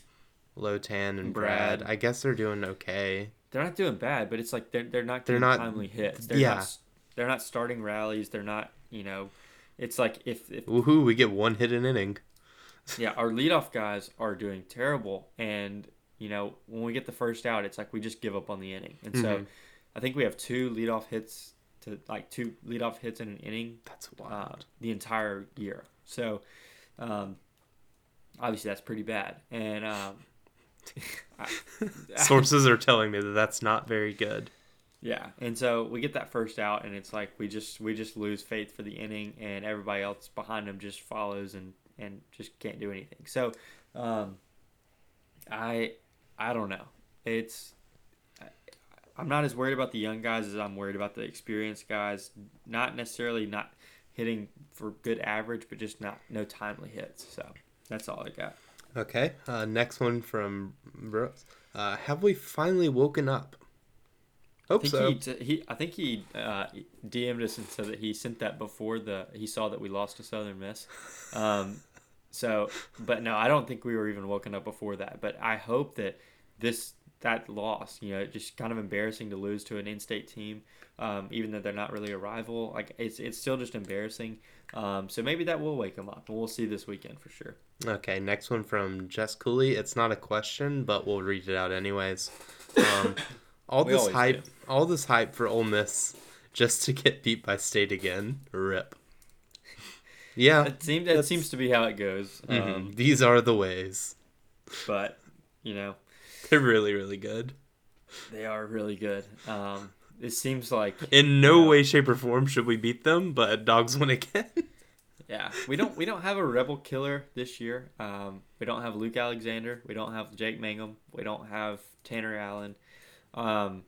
Lotan and Brad, Brad. I guess they're doing okay. they're not doing bad, but it's like they're they're not They're getting not- timely hits. They're yeah. not they're not starting rallies. They're not you know, it's like if, if Woohoo! We get one hit an inning. Yeah our leadoff guys are doing terrible, and you know when we get the first out, it's like we just give up on the inning, and so Mhm. I think we have two leadoff hits to like two leadoff hits in an inning That's uh, wild. the entire year. So, um, obviously that's pretty bad. And um, I- Sources are telling me that that's not very good. yeah, and so we get that first out, and it's like we just we just lose faith for the inning, and everybody else behind them just follows and and just can't do anything. So, um, I I don't know. It's I- I'm not as worried about the young guys as I'm worried about the experienced guys. Not necessarily not hitting for good average, but just not no timely hits. So that's all I got. Okay. Uh, next one from Brooks. Uh, have we finally woken up? I Hope think so. he, t- he I think he uh, DM'd us and said that he sent that before the he saw that we lost to Southern Miss. Um, so, but no, I don't think we were even woken up before that. But I hope that this that loss, you know, just kind of embarrassing to lose to an in-state team, um, even though they're not really a rival. Like it's it's still just embarrassing. Um, so maybe that will wake them up, and we'll see this weekend for sure. Okay, next one from Jess Cooley. It's not a question, but we'll read it out anyways. Um, all this hype, do. all this hype for Ole Miss, just to get beat by State again. Rip. Yeah, That seems that seems to be how it goes. mhm. Um, these are the ways. but you know, They're really, really good. they are really good. Um, it seems like In no Yeah. way, shape, or form should we beat them, but dogs win again. Yeah, we don't we don't have a rebel killer this year. Um, we don't have Luke Alexander. We don't have Jake Mangum. We don't have Tanner Allen. Um,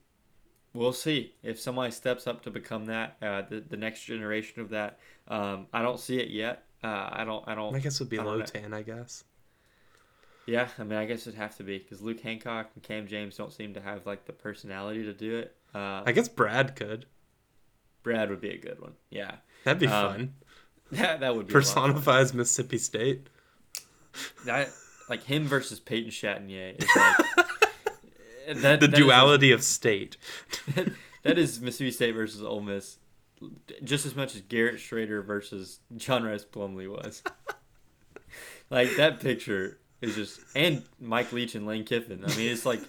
we'll see if somebody steps up to become that uh, the the next generation of that. Um, I don't see it yet. Uh, I don't. I don't. I guess it would be I don't low know. tan. I guess. Yeah, I mean, I guess it'd have to be because Luke Hancock and Cam James don't seem to have like the personality to do it. Uh, I guess Brad could. Brad would be a good one. Yeah, That'd be Um, fun. that that would be of fun. Personifies Mississippi State. that like him versus Peyton Chatagnier is like that, The that is- duality of state. that is Mississippi State versus Ole Miss, just as much as Garrett Shrader versus John Rhys Plumlee was. like that picture is just, and Mike Leach and Lane Kiffin. I mean, it's like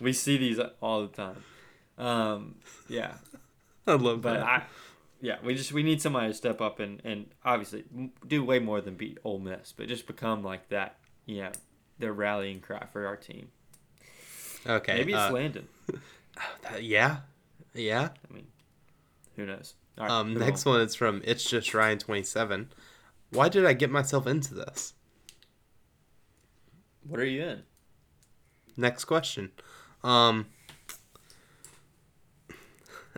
we see these all the time. Um, yeah, I love but that. I, yeah, we just we need somebody to step up and and obviously do way more than beat Ole Miss, but just become like that. You know, the rallying cry for our team. Okay. Maybe it's uh, Landon. that- yeah. Yeah. I mean, who knows? All right, Um, next on. one is from It's Just Ryan twenty seven. Why did I get myself into this? What are you in? Next question. Um.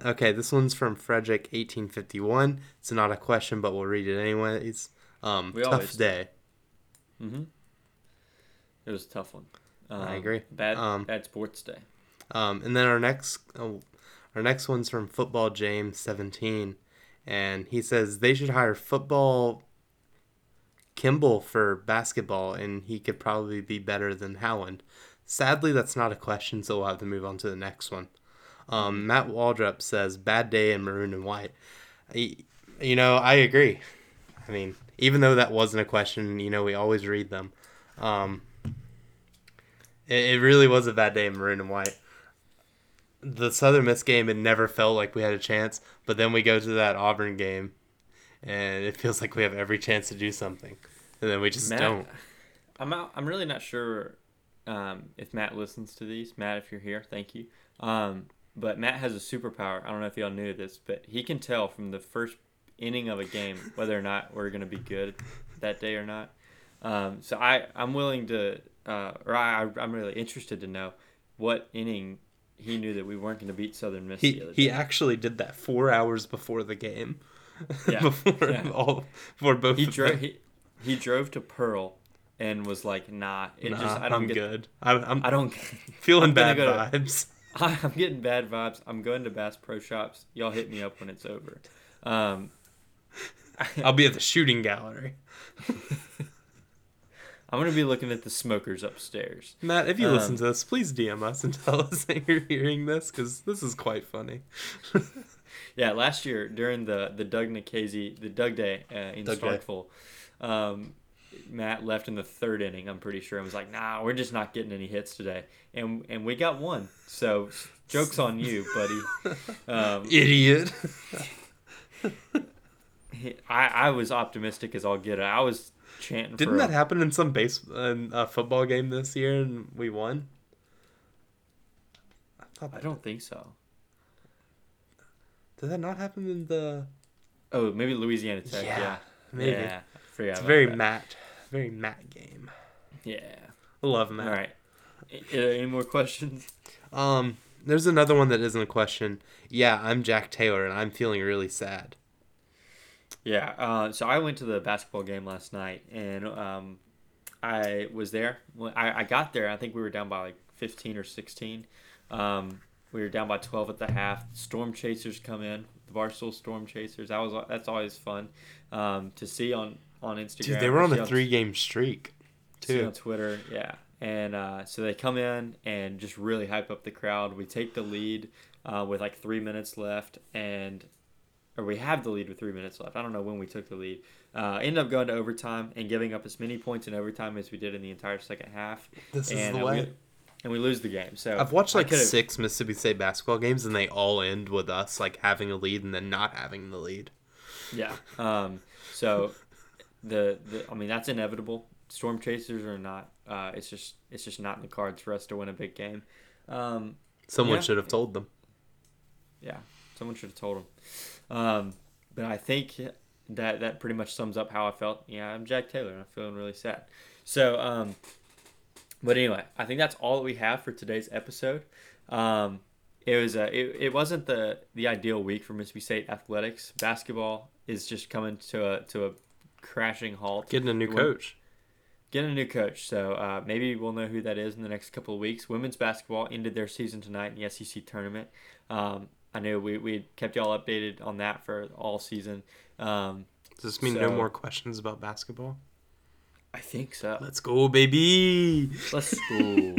Okay, this one's from Frederick eighteen fifty one. It's not a question, but we'll read it anyways. Um, We tough do. day. Mm-hmm. It was a tough one. Um, I agree. Bad, Um, bad sports day. Um, and then our next, oh, our next one's from Football James seventeen, and he says they should hire football Kimball for basketball, and he could probably be better than Howland. Sadly, that's not a question, so we'll have to move on to the next one. Um, Matt Waldrop says bad day in maroon and white. I- You know, I agree. I mean, even though that wasn't a question, you know, we always read them. Um, it, it really was a bad day in maroon and white the Southern Miss game, it never felt like we had a chance. But then we go to that Auburn game, and it feels like we have every chance to do something, and then we just Matt, don't. I'm out, I'm really not sure um, if Matt listens to these. Matt, if you're here, thank you. Um, but Matt has a superpower. I don't know if y'all knew this, but he can tell from the first inning of a game whether or not we're going to be good that day or not. Um, so I I'm willing to, uh, or I I'm really interested to know what inning he knew that we weren't going to beat Southern Miss He he actually did that four hours before the game. Yeah, before yeah. all before both. he drove he, he drove to Pearl and was like, nah, it Nah, just I don't I'm get good. I'm, I'm I don't feeling I'm bad go to- vibes. I'm getting bad vibes. I'm going to Bass Pro Shops. Y'all hit me up when it's over. Um, I'll be at the shooting gallery. I'm gonna be looking at the smokers upstairs. Matt, if you Um, listen to this, please DM us and tell us that you're hearing this because this is quite funny. Yeah, last year during the the Doug Nikhazy, the Doug Day uh, in Doug. Starkville, um, Matt left in the third inning. I'm pretty sure. I was like, "Nah, we're just not getting any hits today," and and we got one. So jokes on you, buddy. Um, Idiot. I I was optimistic as all get. I was chanting. Didn't that a- happen in some base in a football game this year and we won? I I don't think so. did that not happen in the? Oh, maybe Louisiana Tech. Yeah, Yeah, maybe. Yeah, It's very that. Matt, very Matt game. Yeah. I love Matt. All right. Uh, Any more questions? Um, there's another one that isn't a question. Yeah, I'm Jack Taylor and I'm feeling really sad. Yeah. Uh, so I went to the basketball game last night, and um, I was there. When I, I got there, I think we were down by like 15 or 16. Um, we were down by 12 at the half. Storm Chasers come in, the Barstool Storm Chasers. That was that's always fun um, to see on on Instagram. Dude, they were on a three game streak, see too. on Twitter. Yeah, and uh, so they come in and just really hype up the crowd. We take the lead uh, with like three minutes left, and or we have the lead with three minutes left. I don't know when we took the lead. Uh, end up going to overtime and giving up as many points in overtime as we did in the entire second half. This is and, the uh, way. we, and we lose the game. So I've watched like six Mississippi State basketball games, and they all end with us like having a lead and then not having the lead. Yeah. Um, so the, the I mean that's inevitable. Storm chasers or not, uh, it's just it's just not in the cards for us to win a big game. Um, Someone Yeah. should have told them. yeah, someone should have told him. Um, but I think that that pretty much sums up how I felt. Yeah, I'm Jack Taylor. and I'm feeling really sad. So, um, but anyway, I think that's all that we have for today's episode. Um, it was a, it, it wasn't the the ideal week for Mississippi State athletics. Basketball is just coming to a to a crashing halt. Getting a new coach. getting a new coach. So uh, maybe we'll know who that is in the next couple of weeks. Women's basketball ended their season tonight in the SEC tournament. Um, I knew we, we kept y'all updated on that for all season. Um, Does this mean no more questions about basketball? I think so. Let's go, baby. Let's go.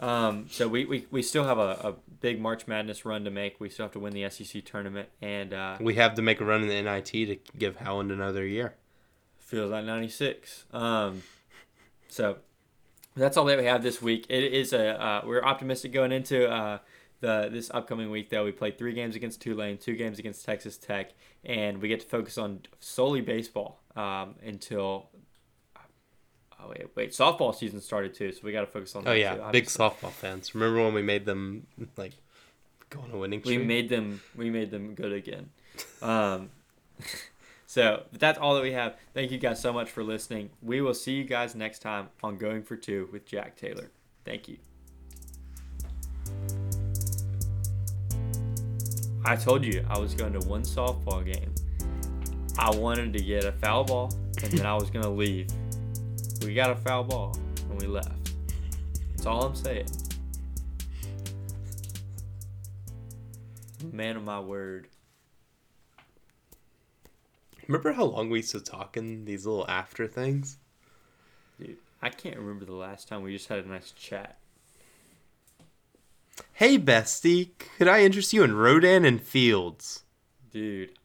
um, so we, we, we still have a, a big March Madness run to make. We still have to win the SEC tournament, and uh, We have to make a run in the NIT to give Howland another year. feels like 96 um so that's all that we have this week it is a uh, we're optimistic going into uh the this upcoming week though we play three games against tulane two games against texas tech and we get to focus on solely baseball um until oh wait wait softball season started too so we got to focus on Oh that yeah, too, big softball fans. Remember when we made them like go on a winning we made them we made them good again. Um so that's all that we have. Thank you guys so much for listening. We will see you guys next time on going for two with jack taylor. Thank you i told you i was going to one softball game. I wanted to get a foul ball and then i was going to leave. We got a foul ball and we left. That's all i'm saying. Man of my word. Remember how long we used to talk in these little after things? Dude, I can't remember the last time we just had a nice chat. Hey bestie, could I interest you in Rodan and Fields? Dude,